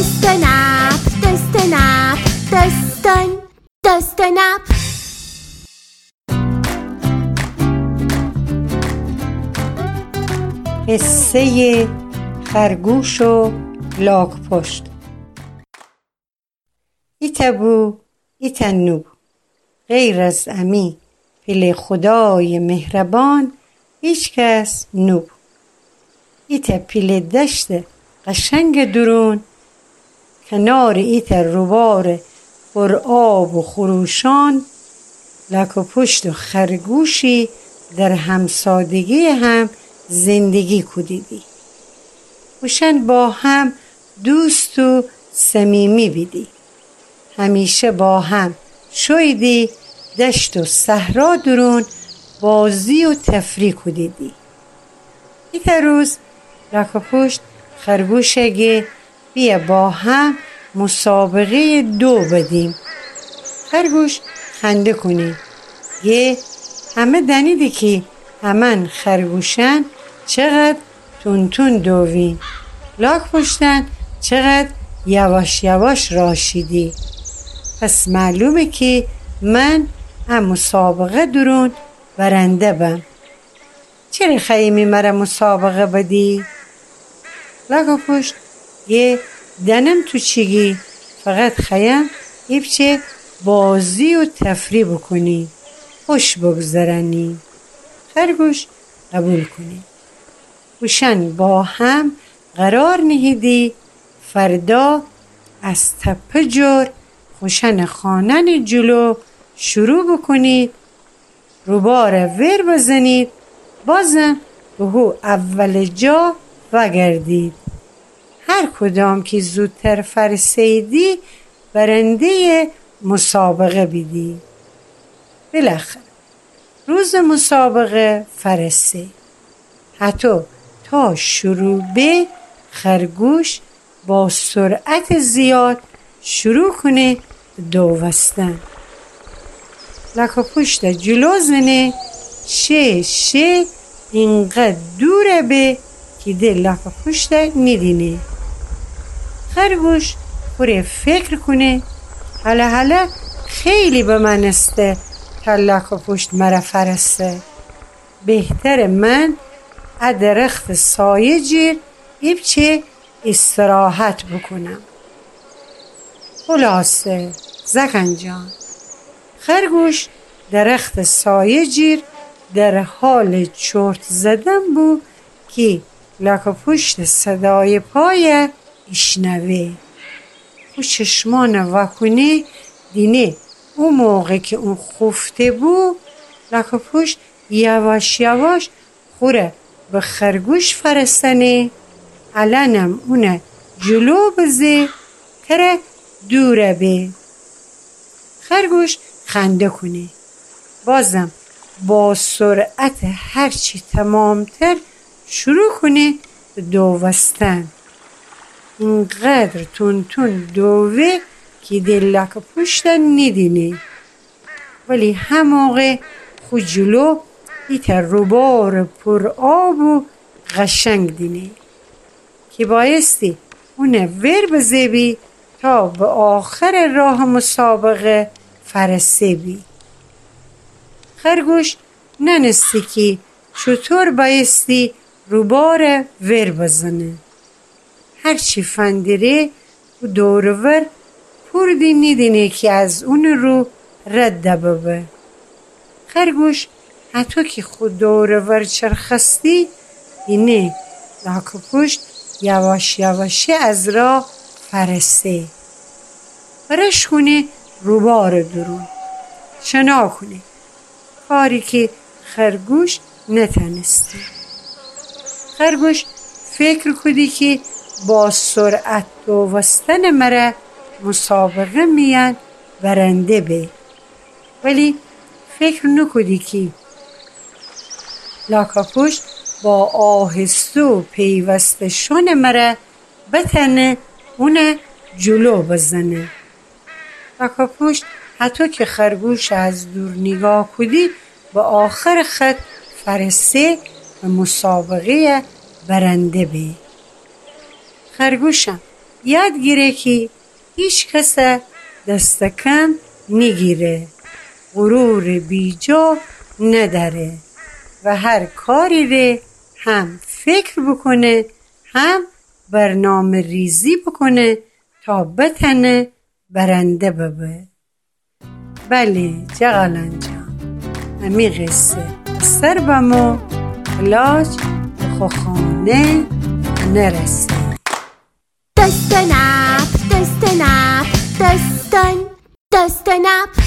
نپ دستن دست نپ قصه خرگوش و لاک پشت. ایتا بو ایتا نو. غیر از امی پل خدای مهربان هیچ کس نو. ایتا پیل دشت قشنگ درون. کنار ایتا روبار پر آب و خروشان لک و پشت و خرگوشی در همسادگی هم زندگی کدیدی وشن با هم دوست و صمیمی بیدی. همیشه با هم شویدی دشت و صحرا درون بازی و تفریح کدیدی یک روز لکه پشت خرگوشگه بیا با هم مسابقه دو بدیم. خرگوش خنده کنی. یه همه دنیدی که همن خرگوشن چقدر تون دوین. لاک پشتن چقدر یواش یواش راشیدی. پس معلومه که من هم مسابقه درون برنده بم. چرا خیمی مرا مسابقه بدی؟ لگا پشت یه دنم تو چیگی؟ فقط خیم ایبچه بازی و تفریح بکنی. خوش بگذرنی. خرگوش قبول کنی. گوشن با هم قرار نهیدی. فردا از تپه جور خوشن خانن جلو شروع بکنید روبار ور بزنید بازم به هو اول جا وگردید هر کدام که زودتر فرسیدی برنده مسابقه بیدی. بالاخره روز مسابقه فرسته حتی تا شروع به خرگوش با سرعت زیاد شروع کنه دوستن لکا پشت جلو زنه شه شه اینقدر دوره به که دل لکا پشت ندینه خرگوش خوره فکر کنه حالا حالا خیلی به من استه تا لکا پشت مرا فرسته. بهتر من ادرخت سایه جیر چه استراحت بکنم. خلاصه زکن جان. خرگوش درخت سایه جیر در حال چرت زدن بود که لکه پشت صدای پای اشنوه او چشمان وکونه دینه. اون موقع که اون خفته بود لکه پشت یواش یواش خوره به خرگوش فرستنه. الانم اونه جلو بزه کره دوره به. خرگوش خنده کنه. بازم با سرعت هرچی تمامتر شروع کنه به اینقدر تون تون دوه که دلک پشتن ندینه. ولی خود جلو ایتر روبار پر آب و قشنگ دینه. که بایستی اونه ور بزیبی تا به آخر راه مسابقه فرسه بی خرگوش ننستی که چطور بایستی روبار ور بزنه. هرچی فندیره و دورور پردی ندینه که از اون رو رد ببه. خرگوش حتی که خود دورور چرخستی اینه. لاک پشت یواش یواشی از راه فرسته. برش کنه روبار درون. شنا کنه کاری که خرگوش نتنستی خرگوش فکر کدی که با سرعت دوستن مره مسابقه میان برنده به. ولی فکر نکدی که لاکاپوش با آهسته و پیوسته شون مره بتنه اونه جلو بزنه. لاکاپوش حتی که خرگوش از دور نگاه کدی به آخر خط فرسته و مسابقه برنده به. خرگوشم. یاد گیره که هیچ کس دستکم نگیره. غرور بیجا نداره. و هر کاری ره هم فکر بکنه هم برنامه ریزی بکنه تا بتنه برنده ببه. بله جغلان جان. همی قصه سر بمو علاج خانه نرسه. Dustin up, dustin up, dustin, dustin up.